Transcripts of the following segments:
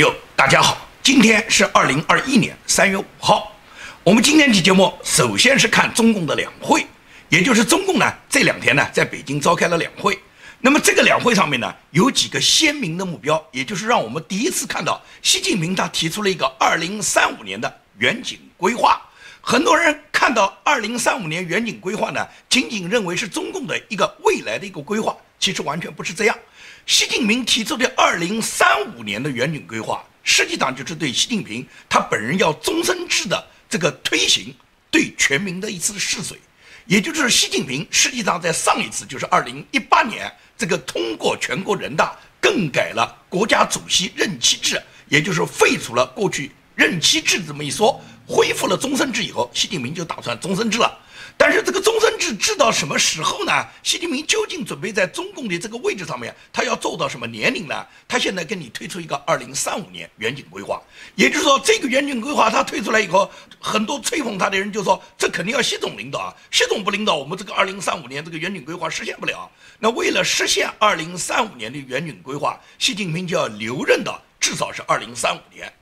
友，大家好，今天是二零二一年三月五号。我们今天的节目首先是看中共的两会，也就是中共呢这两天呢在北京召开了两会。那么这个两会上面呢有几个鲜明的目标，也就是让我们第一次看到习近平他提出了一个二零三五年的远景规划。很多人看到二零三五年远景规划呢，仅仅认为是中共的一个未来的一个规划，其实完全不是这样。习近平提出的二零三五年的远景规划，实际上就是对习近平他本人要终身制的这个推行，对全民的一次试水。也就是习近平实际上在上一次就是二零一八年这个通过全国人大更改了国家主席任期制，也就是废除了过去任期制这么一说。恢复了终身制以后，习近平就打算终身制了。但是这个终身制制到什么时候呢？习近平究竟准备在中共的这个位置上面，他要做到什么年龄呢？他现在跟你推出一个二零三五年远景规划，也就是说，这个远景规划他推出来以后，很多吹捧他的人就说，这肯定要习总领导啊，习总不领导，我们这个二零三五年这个远景规划实现不了。那为了实现二零三五年的远景规划，习近平就要留任到至少是二零三五年。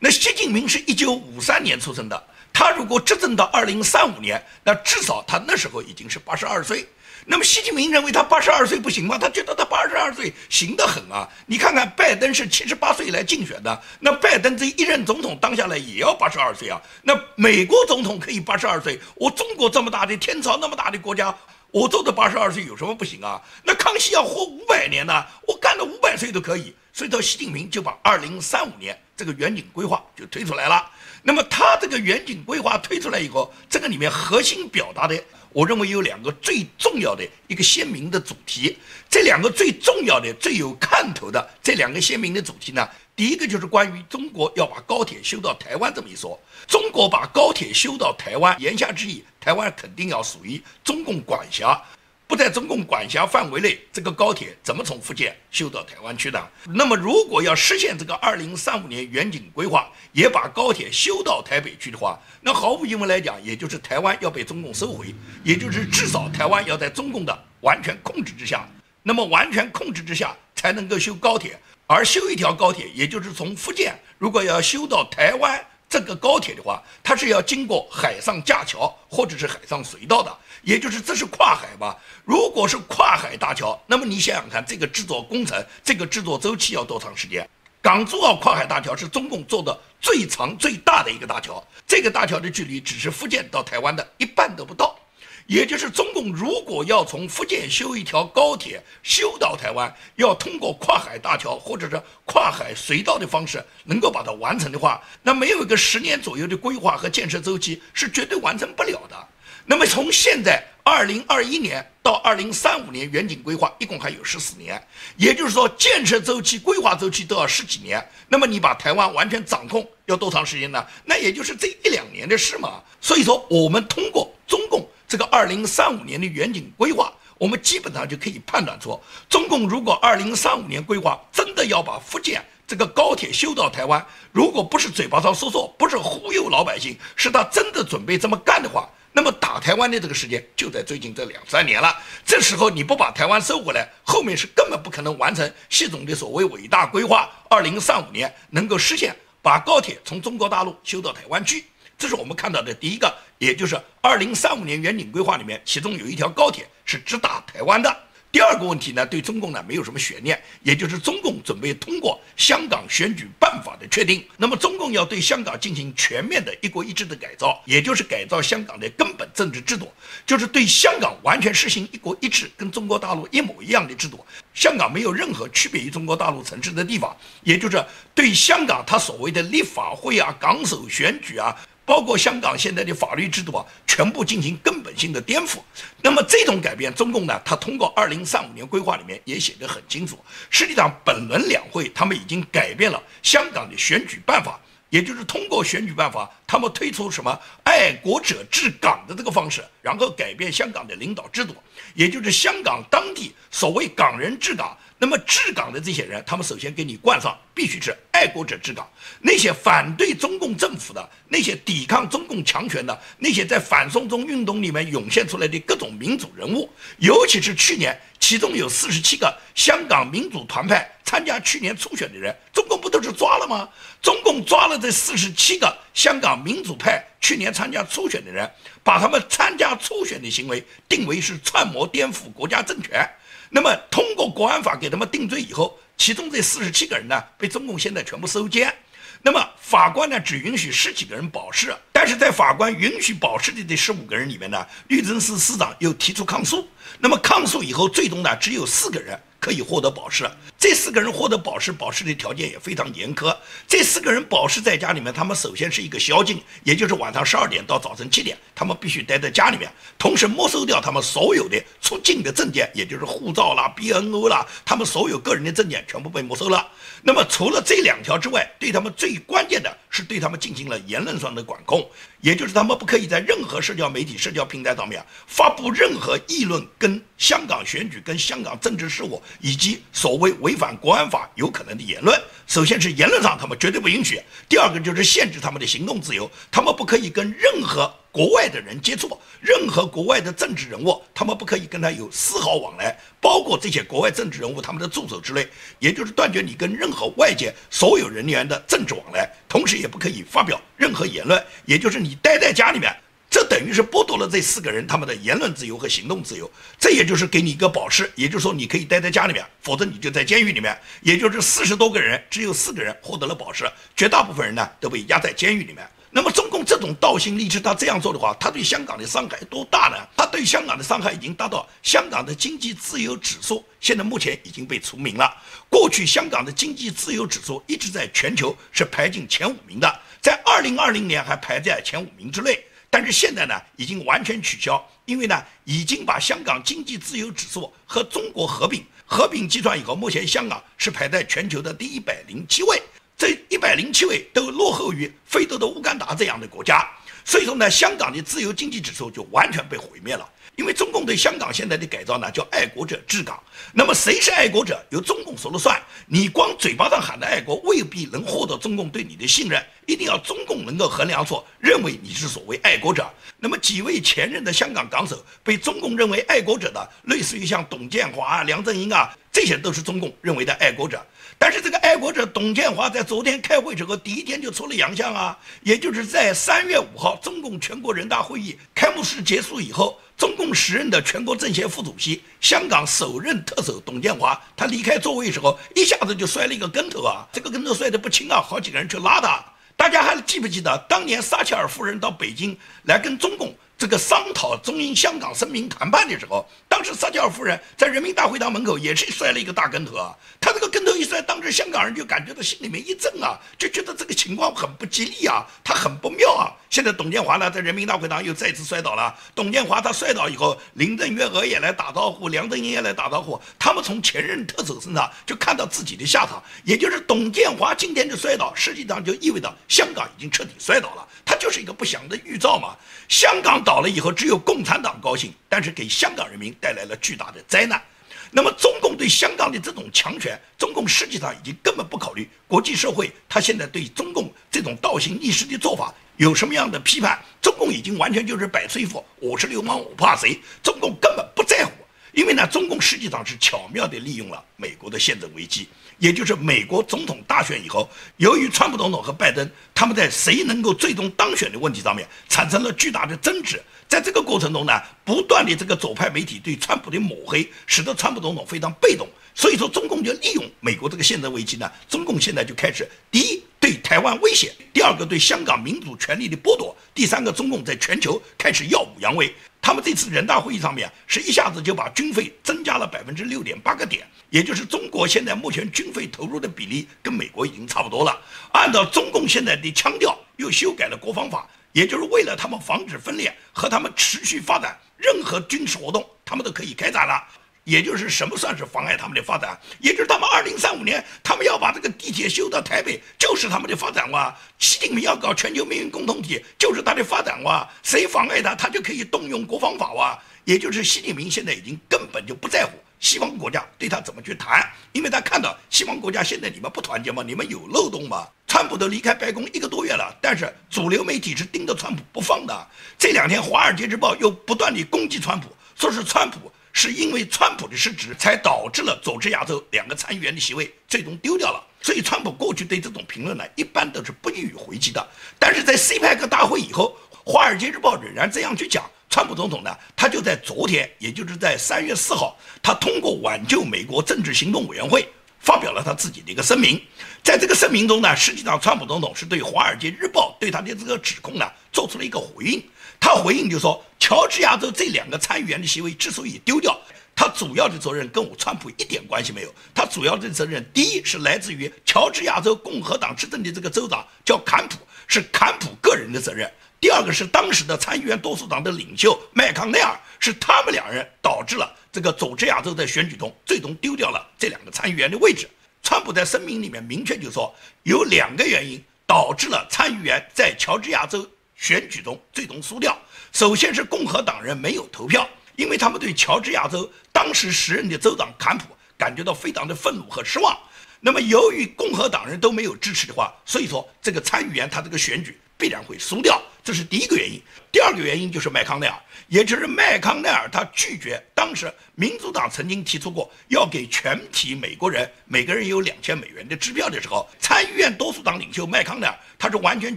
那习近平是一九五三年出生的，他如果执政到二零三五年，那至少他那时候已经是八十二岁。那么习近平认为他八十二岁不行吗？他觉得他八十二岁行得很啊！你看看拜登是七十八岁来竞选的，那拜登这一任总统当下来也要八十二岁啊。那美国总统可以八十二岁，我中国这么大的天朝那么大的国家，我做的八十二岁有什么不行啊？那康熙要活五百年呢，我干到五百岁都可以。所以，到习近平就把二零三五年这个远景规划就推出来了。那么，他这个远景规划推出来以后，这个里面核心表达的，我认为有两个最重要的一个鲜明的主题。这两个最重要的、最有看头的这两个鲜明的主题呢，第一个就是关于中国要把高铁修到台湾这么一说。中国把高铁修到台湾，言下之意，台湾肯定要属于中共管辖。不在中共管辖范围内，这个高铁怎么从福建修到台湾去的？那么，如果要实现这个二零三五年远景规划，也把高铁修到台北去的话，那毫无疑问来讲，也就是台湾要被中共收回，也就是至少台湾要在中共的完全控制之下。那么，完全控制之下才能够修高铁，而修一条高铁，也就是从福建如果要修到台湾。这个高铁的话，它是要经过海上架桥或者是海上隧道的，也就是这是跨海吧。如果是跨海大桥，那么你想想看，这个制作工程、这个制作周期要多长时间？港珠澳跨海大桥是中共做的最长最大的一个大桥，这个大桥的距离只是福建到台湾的一半都不到。也就是中共如果要从福建修一条高铁修到台湾，要通过跨海大桥或者是跨海隧道的方式能够把它完成的话，那没有一个十年左右的规划和建设周期是绝对完成不了的。那么从现在二零二一年到二零三五年远景规划一共还有十四年，也就是说建设周期、规划周期都要十几年。那么你把台湾完全掌控要多长时间呢？那也就是这一两年的事嘛。所以说我们通过中共。这个二零三五年的远景规划，我们基本上就可以判断出，中共如果二零三五年规划真的要把福建这个高铁修到台湾，如果不是嘴巴上说说，不是忽悠老百姓，是他真的准备这么干的话，那么打台湾的这个时间就在最近这两三年了。这时候你不把台湾收回来，后面是根本不可能完成系统的所谓伟大规划，二零三五年能够实现把高铁从中国大陆修到台湾去。这是我们看到的第一个，也就是二零三五年远景规划里面，其中有一条高铁是直达台湾的。第二个问题呢，对中共呢没有什么悬念，也就是中共准备通过香港选举办法的确定。那么中共要对香港进行全面的一国一制的改造，也就是改造香港的根本政治制度，就是对香港完全实行一国一制，跟中国大陆一模一样的制度。香港没有任何区别于中国大陆城市的地方，也就是对香港它所谓的立法会啊、港首选举啊。包括香港现在的法律制度啊，全部进行根本性的颠覆。那么这种改变，中共呢，它通过二零三五年规划里面也写得很清楚。实际上，本轮两会他们已经改变了香港的选举办法，也就是通过选举办法，他们推出什么爱国者治港的这个方式，然后改变香港的领导制度，也就是香港当地所谓港人治港。那么治港的这些人，他们首先给你冠上必须是爱国者治港，那些反对中共政府的、那些抵抗中共强权的、那些在反送中运动里面涌现出来的各种民主人物，尤其是去年，其中有四十七个香港民主团派参加去年初选的人，中共不都是抓了吗？中共抓了这四十七个香港民主派去年参加初选的人，把他们参加初选的行为定为是串谋颠覆国家政权。那么，通过国安法给他们定罪以后，其中这四十七个人呢，被中共现在全部收监。那么，法官呢，只允许十几个人保释。但是在法官允许保释的这十五个人里面呢，律政司司长又提出抗诉。那么抗诉以后，最终呢，只有四个人。可以获得保释，这四个人获得保释，保释的条件也非常严苛。这四个人保释在家里面，他们首先是一个宵禁，也就是晚上十二点到早晨七点，他们必须待在家里面，同时没收掉他们所有的出境的证件，也就是护照啦、BNO 啦，他们所有个人的证件全部被没收了。那么除了这两条之外，对他们最关键的是对他们进行了言论上的管控，也就是他们不可以在任何社交媒体、社交平台上面发布任何议论跟香港选举、跟香港政治事务。以及所谓违违反国安法有可能的言论，首先是言论上他们绝对不允许；第二个就是限制他们的行动自由，他们不可以跟任何国外的人接触，任何国外的政治人物，他们不可以跟他有丝毫往来，包括这些国外政治人物他们的助手之类，也就是断绝你跟任何外界所有人员的政治往来，同时也不可以发表任何言论，也就是你待在家里面。这等于是剥夺了这四个人他们的言论自由和行动自由，这也就是给你一个保释，也就是说你可以待在家里面，否则你就在监狱里面。也就是四十多个人，只有四个人获得了保释，绝大部分人呢都被压在监狱里面。那么中共这种倒行逆施，他这样做的话，他对香港的伤害多大呢？他对香港的伤害已经达到香港的经济自由指数，现在目前已经被除名了。过去香港的经济自由指数一直在全球是排进前五名的，在二零二零年还排在前五名之内。但是现在呢，已经完全取消，因为呢，已经把香港经济自由指数和中国合并，合并计算以后，目前香港是排在全球的第一百零七位，这一百零七位都落后于非洲的乌干达这样的国家，所以说呢，香港的自由经济指数就完全被毁灭了。因为中共对香港现在的改造呢，叫爱国者治港。那么谁是爱国者，由中共说了算。你光嘴巴上喊的爱国，未必能获得中共对你的信任。一定要中共能够衡量出，认为你是所谓爱国者。那么几位前任的香港港首被中共认为爱国者的，类似于像董建华啊、梁振英啊，这些都是中共认为的爱国者。但是这个爱国者董建华在昨天开会之后，第一天就出了洋相啊，也就是在三月五号中共全国人大会议开幕式结束以后。中共时任的全国政协副主席、香港首任特首董建华，他离开座位时候，一下子就摔了一个跟头啊！这个跟头摔得不轻啊，好几个人去拉他。大家还记不记得当年撒切尔夫人到北京来跟中共？这个商讨中英香港声明谈判的时候，当时撒切尔夫人在人民大会堂门口也是摔了一个大跟头啊。他这个跟头一摔，当时香港人就感觉到心里面一震啊，就觉得这个情况很不吉利啊，他很不妙啊。现在董建华呢，在人民大会堂又再次摔倒了。董建华他摔倒以后，林郑月娥也来打招呼，梁振英也来打招呼。他们从前任特首身上就看到自己的下场，也就是董建华今天的摔倒，实际上就意味着香港已经彻底摔倒了。他就是一个不祥的预兆嘛。香港倒了以后，只有共产党高兴，但是给香港人民带来了巨大的灾难。那么，中共对香港的这种强权，中共实际上已经根本不考虑国际社会，他现在对中共这种倒行逆施的做法有什么样的批判？中共已经完全就是摆一副我是流氓，我怕谁？中共根本不在乎，因为呢，中共实际上是巧妙地利用了美国的宪政危机。也就是美国总统大选以后，由于川普总统和拜登他们在谁能够最终当选的问题上面产生了巨大的争执，在这个过程中呢，不断的这个左派媒体对川普的抹黑，使得川普总统非常被动。所以说，中共就利用美国这个宪政危机呢，中共现在就开始第一对台湾威胁，第二个对香港民主权利的剥夺，第三个中共在全球开始耀武扬威。他们这次人大会议上面是一下子就把军费增加了百分之六点八个点，也就是中国现在目前军费投入的比例跟美国已经差不多了。按照中共现在的腔调，又修改了国防法，也就是为了他们防止分裂和他们持续发展，任何军事活动他们都可以开展了。也就是什么算是妨碍他们的发展？也就是他们二零三五年，他们要把这个地铁修到台北，就是他们的发展哇！习近平要搞全球命运共同体，就是他的发展哇！谁妨碍他，他就可以动用国防法哇！也就是习近平现在已经根本就不在乎西方国家对他怎么去谈，因为他看到西方国家现在你们不团结吗？你们有漏洞吗？川普都离开白宫一个多月了，但是主流媒体是盯着川普不放的。这两天《华尔街日报》又不断地攻击川普，说是川普是因为川普的失职，才导致了佐治亚州两个参议员的席位最终丢掉了。所以，川普过去对这种评论呢，一般都是不予回击的。但是在 CPEC 大会以后，《华尔街日报》仍然这样去讲。川普总统呢，他就在昨天，也就是在三月四号，他通过挽救美国政治行动委员会发表了他自己的一个声明。在这个声明中呢，实际上川普总统是对《华尔街日报》对他的这个指控呢做出了一个回应。他回应就说，乔治亚州这两个参议员的席位之所以丢掉，他主要的责任跟我川普一点关系没有。他主要的责任，第一是来自于乔治亚州共和党执政的这个州长叫坎普，是坎普个人的责任。第二个是当时的参议员多数党的领袖麦康奈尔，是他们两人导致了这个佐治亚州的选举中最终丢掉了这两个参议员的位置。川普在声明里面明确就说，有两个原因导致了参议员在乔治亚州选举中最终输掉。首先是共和党人没有投票，因为他们对乔治亚州当时时任的州长坎普感觉到非常的愤怒和失望。那么由于共和党人都没有支持的话，所以说这个参议员他这个选举必然会输掉。这是第一个原因，第二个原因就是麦康奈尔，也就是麦康奈尔，他拒绝当时民主党曾经提出过要给全体美国人每个人有两千美元的支票的时候，参议院多数党领袖麦康奈尔他是完全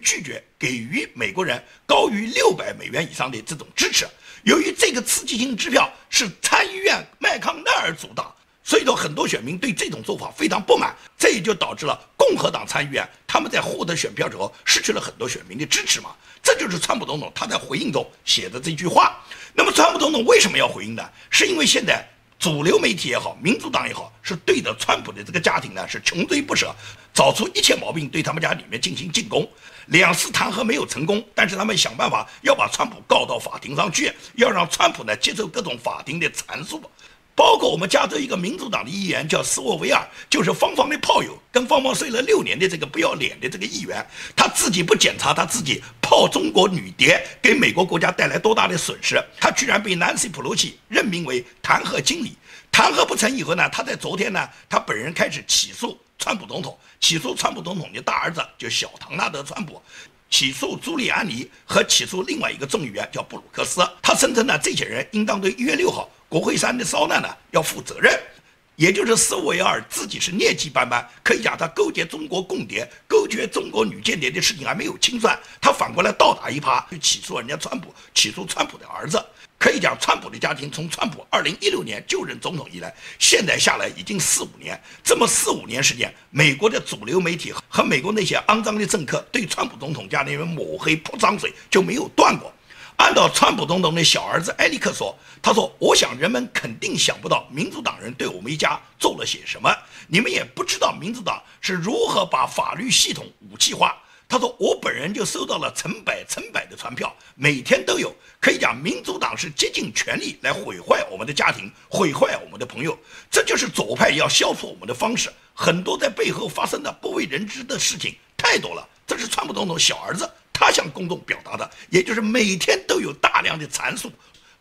拒绝给予美国人高于六百美元以上的这种支持。由于这个刺激性支票是参议院麦康奈尔主导。所以说，很多选民对这种做法非常不满，这也就导致了共和党参议员他们在获得选票之后失去了很多选民的支持嘛。这就是川普总统他在回应中写的这句话。那么，川普总统为什么要回应呢？是因为现在主流媒体也好，民主党也好，是对着川普的这个家庭呢是穷追不舍，找出一切毛病对他们家里面进行进攻。两次弹劾没有成功，但是他们想办法要把川普告到法庭上去，要让川普呢接受各种法庭的阐述。包括我们加州一个民主党的议员叫斯沃维尔，就是芳芳的炮友，跟芳芳睡了六年的这个不要脸的这个议员，他自己不检查他自己泡中国女谍给美国国家带来多大的损失，他居然被南希·普罗西任命为弹劾经理。弹劾不成以后呢，他在昨天呢，他本人开始起诉川普总统，起诉川普总统的大儿子就小唐纳德·川普，起诉朱利安尼和起诉另外一个众议员叫布鲁克斯。他声称呢，这些人应当对一月六号。国会山的骚乱呢，要负责任，也就是斯维尔自己是劣迹斑斑，可以讲他勾结中国共谍、勾结中国女间谍的事情还没有清算，他反过来倒打一耙，去起诉人家川普，起诉川普的儿子。可以讲，川普的家庭从川普二零一六年就任总统以来，现在下来已经四五年，这么四五年时间，美国的主流媒体和美国那些肮脏的政客对川普总统家里人抹黑泼脏水就没有断过。按照川普总统的小儿子埃里克说：“他说，我想人们肯定想不到民主党人对我们一家做了些什么。你们也不知道民主党是如何把法律系统武器化。”他说：“我本人就收到了成百成百的传票，每天都有。可以讲，民主党是竭尽全力来毁坏我们的家庭，毁坏我们的朋友。这就是左派要消除我们的方式。很多在背后发生的不为人知的事情太多了。这是川普总统小儿子。”他向公众表达的，也就是每天都有大量的阐述、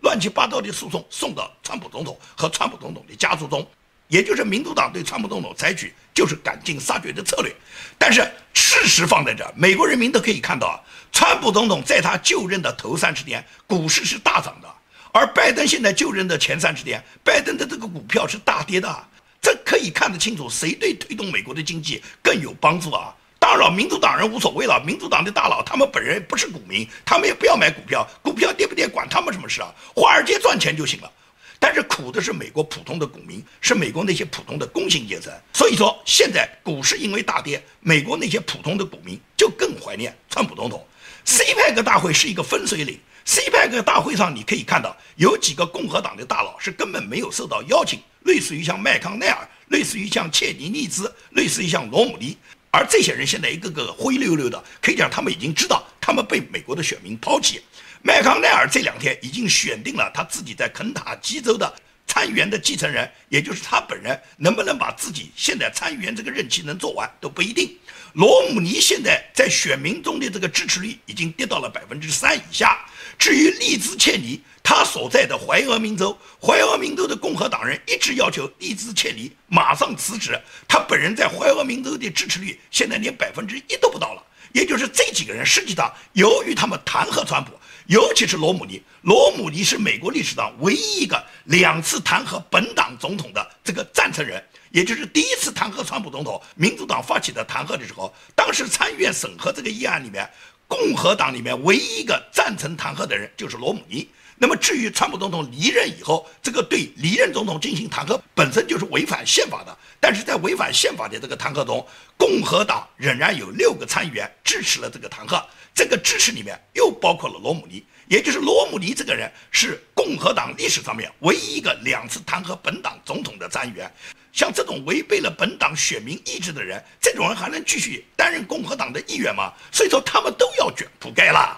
乱七八糟的诉讼送到川普总统和川普总统的家族中，也就是民主党对川普总统采取就是赶尽杀绝的策略。但是事实放在这，美国人民都可以看到啊，川普总统在他就任的头三十天，股市是大涨的；而拜登现在就任的前三十天，拜登的这个股票是大跌的。这可以看得清楚，谁对推动美国的经济更有帮助啊？当然，民主党人无所谓了。民主党的大佬，他们本人不是股民，他们也不要买股票，股票跌不跌管他们什么事啊？华尔街赚钱就行了。但是苦的是美国普通的股民，是美国那些普通的工薪阶层。所以说，现在股市因为大跌，美国那些普通的股民就更怀念川普总统。C 派克大会是一个分水岭。C 派克大会上，你可以看到有几个共和党的大佬是根本没有受到邀请，类似于像麦康奈尔，类似于像切尼利兹，类似于像罗姆尼。而这些人现在一个个灰溜溜的，可以讲他们已经知道他们被美国的选民抛弃。麦康奈尔这两天已经选定了他自己在肯塔基州的参议员的继承人，也就是他本人能不能把自己现在参议员这个任期能做完都不一定。罗姆尼现在在选民中的这个支持率已经跌到了百分之三以下。至于利兹切尼，他所在的怀俄明州，怀俄明州的共和党人一直要求利兹切尼马上辞职。他本人在怀俄明州的支持率现在连百分之一都不到了。也就是这几个人，实际上由于他们弹劾川普，尤其是罗姆尼，罗姆尼是美国历史上唯一一个两次弹劾本党总统的这个赞成人。也就是第一次弹劾川普总统，民主党发起的弹劾的时候，当时参议院审核这个议案里面，共和党里面唯一一个赞成弹劾的人就是罗姆尼。那么至于川普总统离任以后，这个对离任总统进行弹劾本身就是违反宪法的。但是在违反宪法的这个弹劾中，共和党仍然有六个参议员支持了这个弹劾。这个支持里面又包括了罗姆尼，也就是罗姆尼这个人是共和党历史上面唯一一个两次弹劾本党总统的参议员。像这种违背了本党选民意志的人，这种人还能继续担任共和党的议员吗？所以说他们都要卷铺盖了。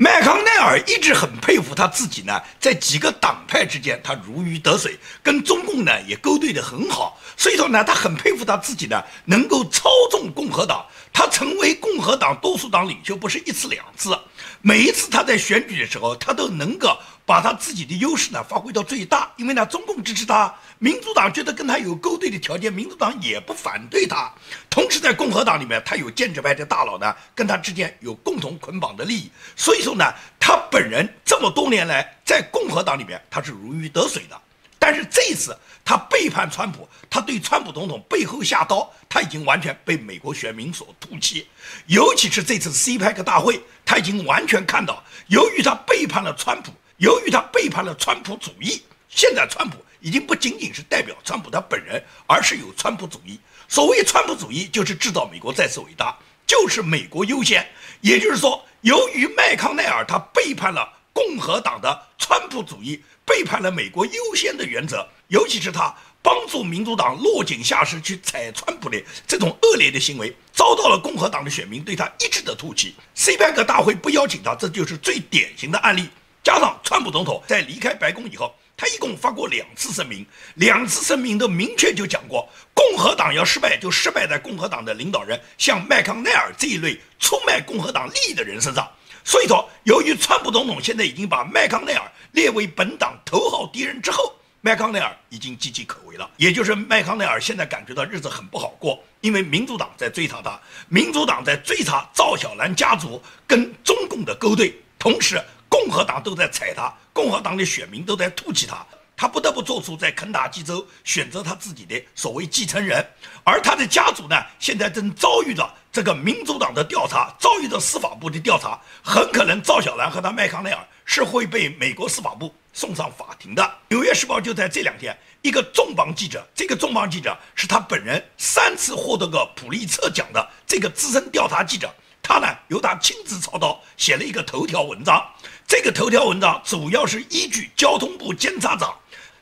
麦康奈尔一直很佩服他自己呢，在几个党派之间他如鱼得水，跟中共呢也勾兑得很好。所以说呢，他很佩服他自己呢，能够操纵共和党。他成为共和党多数党领袖不是一次两次，每一次他在选举的时候，他都能够。把他自己的优势呢发挥到最大，因为呢，中共支持他，民主党觉得跟他有勾兑的条件，民主党也不反对他。同时，在共和党里面，他有建制派的大佬呢，跟他之间有共同捆绑的利益。所以说呢，他本人这么多年来在共和党里面，他是如鱼得水的。但是这次他背叛川普，他对川普总统背后下刀，他已经完全被美国选民所唾弃。尤其是这次 CPEC 大会，他已经完全看到，由于他背叛了川普。由于他背叛了川普主义，现在川普已经不仅仅是代表川普他本人，而是有川普主义。所谓川普主义，就是制造美国再次伟大，就是美国优先。也就是说，由于麦康奈尔他背叛了共和党的川普主义，背叛了美国优先的原则，尤其是他帮助民主党落井下石去踩川普的这种恶劣的行为，遭到了共和党的选民对他一致的唾弃。C 派克大会不邀请他，这就是最典型的案例。加上川普总统在离开白宫以后，他一共发过两次声明，两次声明都明确就讲过，共和党要失败就失败在共和党的领导人像麦康奈尔这一类出卖共和党利益的人身上。所以说，由于川普总统现在已经把麦康奈尔列为本党头号敌人之后，麦康奈尔已经岌岌可危了。也就是麦康奈尔现在感觉到日子很不好过，因为民主党在追查他，民主党在追查赵小兰家族跟中共的勾兑，同时。共和党都在踩他，共和党的选民都在唾弃他，他不得不做出在肯塔基州选择他自己的所谓继承人，而他的家族呢，现在正遭遇着这个民主党的调查，遭遇的司法部的调查，很可能赵小兰和他麦康奈尔是会被美国司法部送上法庭的。《纽约时报》就在这两天，一个重磅记者，这个重磅记者是他本人三次获得过普利策奖的这个资深调查记者。他呢，由他亲自操刀写了一个头条文章。这个头条文章主要是依据交通部监察长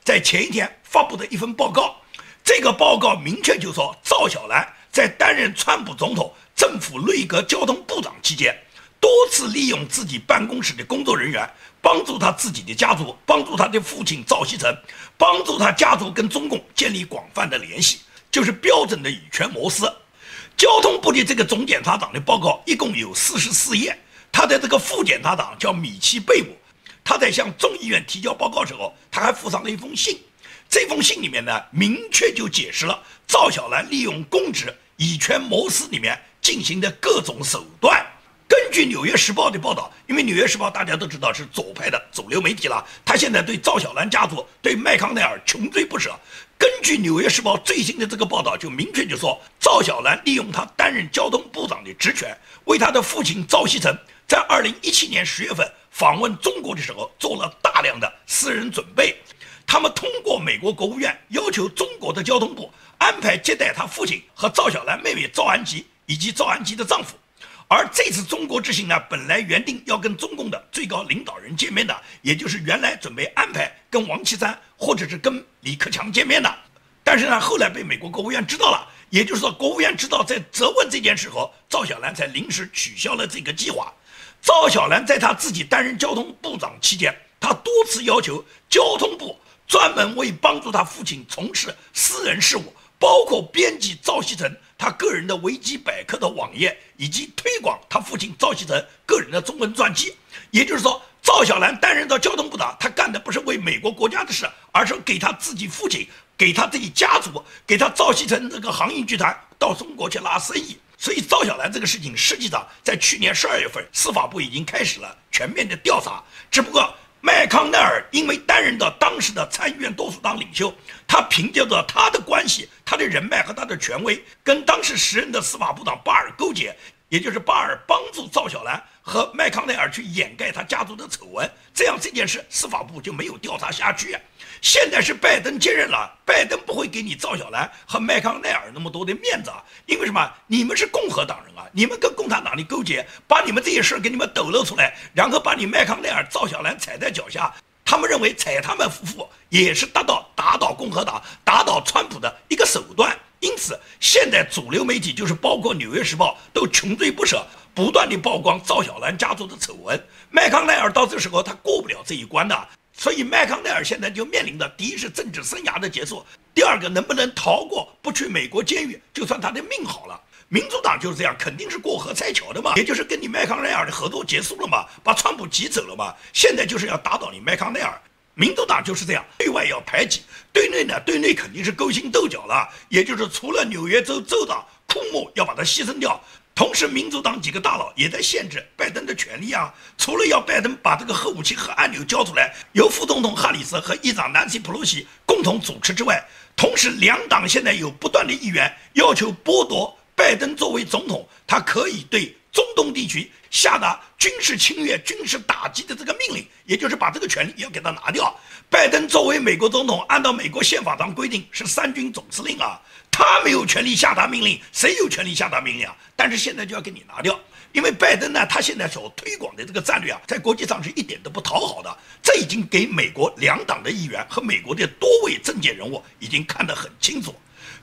在前一天发布的一份报告。这个报告明确就说，赵小兰在担任川普总统政府内阁交通部长期间，多次利用自己办公室的工作人员，帮助他自己的家族，帮助他的父亲赵锡成，帮助他家族跟中共建立广泛的联系，就是标准的以权谋私。交通部的这个总检察长的报告一共有四十四页，他的这个副检察长叫米奇贝姆，他在向众议院提交报告时候，他还附上了一封信，这封信里面呢，明确就解释了赵小兰利用公职以权谋私里面进行的各种手段。根据《纽约时报》的报道，因为《纽约时报》大家都知道是左派的主流媒体了，他现在对赵小兰家族、对麦康奈尔穷追不舍。根据《纽约时报》最新的这个报道，就明确就说，赵小兰利用他担任交通部长的职权，为他的父亲赵锡成在2017年10月份访问中国的时候做了大量的私人准备。他们通过美国国务院要求中国的交通部安排接待他父亲和赵小兰妹妹赵安吉以及赵安吉的丈夫。而这次中国之行呢，本来原定要跟中共的最高领导人见面的，也就是原来准备安排跟王岐山或者是跟李克强见面的，但是呢，后来被美国国务院知道了，也就是说，国务院知道在责问这件事后，赵小兰才临时取消了这个计划。赵小兰在他自己担任交通部长期间，他多次要求交通部专门为帮助他父亲从事私人事务，包括编辑赵锡成。他个人的维基百科的网页，以及推广他父亲赵锡成个人的中文传记，也就是说，赵小兰担任到交通部长，他干的不是为美国国家的事，而是给他自己父亲、给他自己家族、给他赵锡成这个航运集团到中国去拉生意。所以赵小兰这个事情，实际上在去年十二月份，司法部已经开始了全面的调查。只不过麦康奈尔因为担任的当时的参议院多数党领袖，他凭借着他的关系、他的人脉和他的权威，跟当时时任的司法部长巴尔勾结。也就是巴尔帮助赵小兰和麦康奈尔去掩盖他家族的丑闻，这样这件事司法部就没有调查下去。现在是拜登接任了，拜登不会给你赵小兰和麦康奈尔那么多的面子啊，因为什么？你们是共和党人啊，你们跟共产党的勾结，把你们这些事给你们抖露出来，然后把你麦康奈尔、赵小兰踩在脚下。他们认为踩他们夫妇也是达到打倒共和党、打倒川普的一个手段。因此，现在主流媒体就是包括《纽约时报》都穷追不舍，不断的曝光赵小兰家族的丑闻。麦康奈尔到这时候他过不了这一关的，所以麦康奈尔现在就面临的第一是政治生涯的结束，第二个能不能逃过不去美国监狱，就算他的命好了。民主党就是这样，肯定是过河拆桥的嘛，也就是跟你麦康奈尔的合作结束了嘛，把川普挤走了嘛，现在就是要打倒你麦康奈尔。民主党就是这样，对外要排挤，对内呢，对内肯定是勾心斗角了。也就是除了纽约州州长库莫要把它牺牲掉，同时民主党几个大佬也在限制拜登的权利啊。除了要拜登把这个核武器核按钮交出来，由副总统哈里斯和议长南希·普洛西共同主持之外，同时两党现在有不断的议员要求剥夺拜登作为总统，他可以对。中东地区下达军事侵略、军事打击的这个命令，也就是把这个权利要给他拿掉。拜登作为美国总统，按照美国宪法上规定是三军总司令啊，他没有权利下达命令，谁有权利下达命令啊？但是现在就要给你拿掉，因为拜登呢，他现在所推广的这个战略啊，在国际上是一点都不讨好的。这已经给美国两党的议员和美国的多位政界人物已经看得很清楚。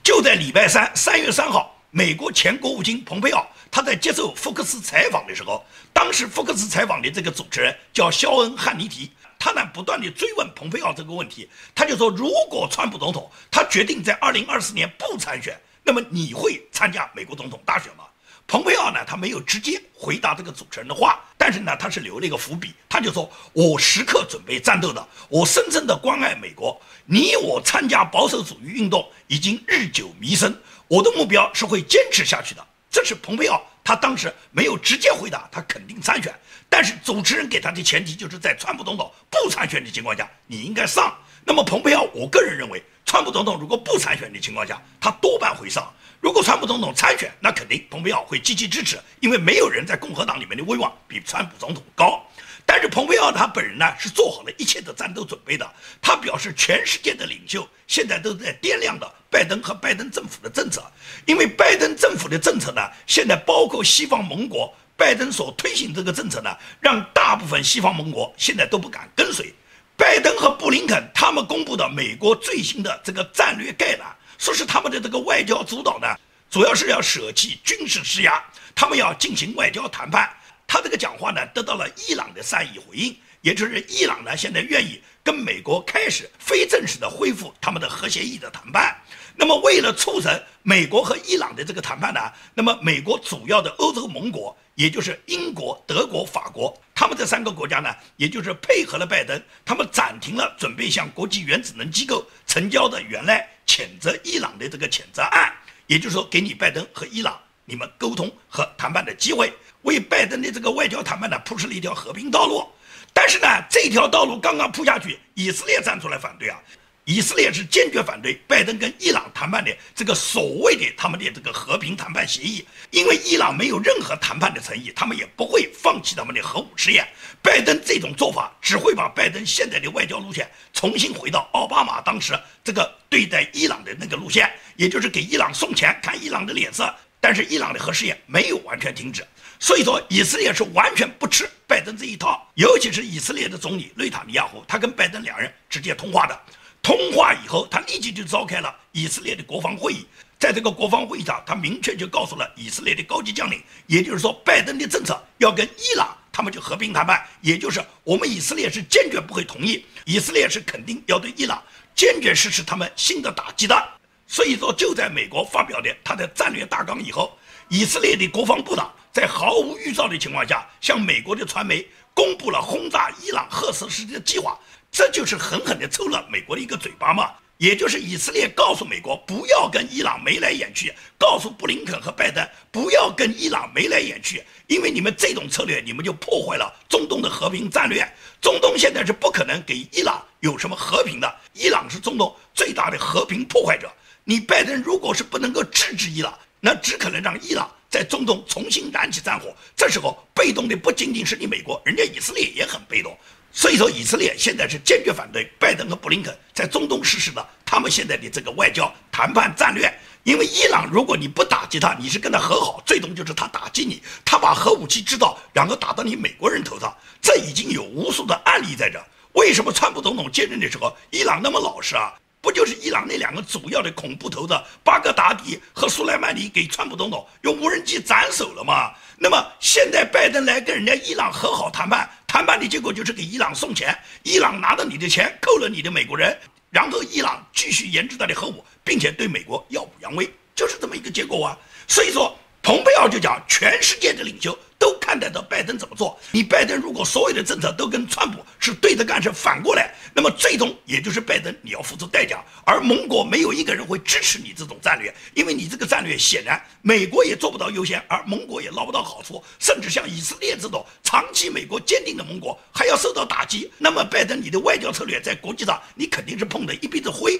就在礼拜三，三月三号。美国前国务卿蓬佩奥他在接受福克斯采访的时候，当时福克斯采访的这个主持人叫肖恩·汉尼提，他呢不断地追问蓬佩奥这个问题，他就说：如果川普总统他决定在二零二四年不参选，那么你会参加美国总统大选吗？蓬佩奥呢他没有直接回答这个主持人的话，但是呢他是留了一个伏笔，他就说：我时刻准备战斗的，我深深的关爱美国，你我参加保守主义运动已经日久弥深。我的目标是会坚持下去的，这是蓬佩奥，他当时没有直接回答，他肯定参选，但是主持人给他的前提就是在川普总统不参选的情况下，你应该上。那么蓬佩奥，我个人认为，川普总统如果不参选的情况下，他多半会上；如果川普总统参选，那肯定蓬佩奥会积极支持，因为没有人在共和党里面的威望比川普总统高。但是蓬佩奥他本人呢是做好了一切的战斗准备的。他表示，全世界的领袖现在都在掂量的拜登和拜登政府的政策，因为拜登政府的政策呢，现在包括西方盟国，拜登所推行这个政策呢，让大部分西方盟国现在都不敢跟随。拜登和布林肯他们公布的美国最新的这个战略概览，说是他们的这个外交主导呢，主要是要舍弃军事施压，他们要进行外交谈判。他这个讲话呢，得到了伊朗的善意回应，也就是伊朗呢现在愿意跟美国开始非正式的恢复他们的核协议的谈判。那么为了促成美国和伊朗的这个谈判呢，那么美国主要的欧洲盟国，也就是英国、德国、法国，他们这三个国家呢，也就是配合了拜登，他们暂停了准备向国际原子能机构成交的原来谴责伊朗的这个谴责案，也就是说给你拜登和伊朗你们沟通和谈判的机会。为拜登的这个外交谈判呢铺设了一条和平道路，但是呢，这条道路刚刚铺下去，以色列站出来反对啊！以色列是坚决反对拜登跟伊朗谈判的这个所谓的他们的这个和平谈判协议，因为伊朗没有任何谈判的诚意，他们也不会放弃他们的核武试验。拜登这种做法只会把拜登现在的外交路线重新回到奥巴马当时这个对待伊朗的那个路线，也就是给伊朗送钱，看伊朗的脸色。但是伊朗的核试验没有完全停止。所以说，以色列是完全不吃拜登这一套，尤其是以色列的总理内塔尼亚胡，他跟拜登两人直接通话的。通话以后，他立即就召开了以色列的国防会议。在这个国防会议上，他明确就告诉了以色列的高级将领，也就是说，拜登的政策要跟伊朗他们就和平谈判，也就是我们以色列是坚决不会同意，以色列是肯定要对伊朗坚决实施他们新的打击的。所以说，就在美国发表的他的战略大纲以后，以色列的国防部长。在毫无预兆的情况下，向美国的传媒公布了轰炸伊朗核设施的计划，这就是狠狠地抽了美国的一个嘴巴嘛。也就是以色列告诉美国不要跟伊朗眉来眼去，告诉布林肯和拜登不要跟伊朗眉来眼去，因为你们这种策略，你们就破坏了中东的和平战略。中东现在是不可能给伊朗有什么和平的，伊朗是中东最大的和平破坏者。你拜登如果是不能够制止伊朗，那只可能让伊朗在中东重新燃起战火。这时候被动的不仅仅是你美国，人家以色列也很被动。所以说，以色列现在是坚决反对拜登和布林肯在中东实施的他们现在的这个外交谈判战略。因为伊朗，如果你不打击他，你是跟他和好，最终就是他打击你，他把核武器制造，然后打到你美国人头上。这已经有无数的案例在这。为什么川普总统接任的时候，伊朗那么老实啊？不就是伊朗那两个主要的恐怖头子巴格达迪和苏莱曼尼给川普总统用无人机斩首了吗？那么现在拜登来跟人家伊朗和好谈判，谈判的结果就是给伊朗送钱，伊朗拿着你的钱扣了你的美国人，然后伊朗继续研制他的核武，并且对美国耀武扬威，就是这么一个结果啊。所以说，蓬佩奥就讲，全世界的领袖。都看待到拜登怎么做。你拜登如果所有的政策都跟川普是对着干，是反过来，那么最终也就是拜登你要付出代价。而盟国没有一个人会支持你这种战略，因为你这个战略显然美国也做不到优先，而盟国也捞不到好处，甚至像以色列这种长期美国坚定的盟国还要受到打击。那么拜登你的外交策略在国际上你肯定是碰的一鼻子灰。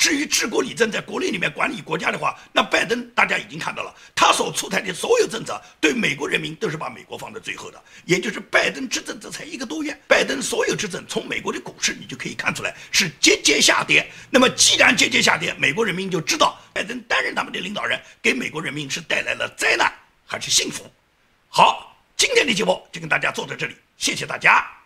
至于治国理政，在国内里面管理国家的话，那拜登大家已经看到了，他所出台的所有政策，对美国人民都是把美国放在最后的。也就是拜登执政这才一个多月，拜登所有执政，从美国的股市你就可以看出来是节节下跌。那么既然节节下跌，美国人民就知道拜登担任他们的领导人，给美国人民是带来了灾难还是幸福？好，今天的节目就跟大家做到这里，谢谢大家。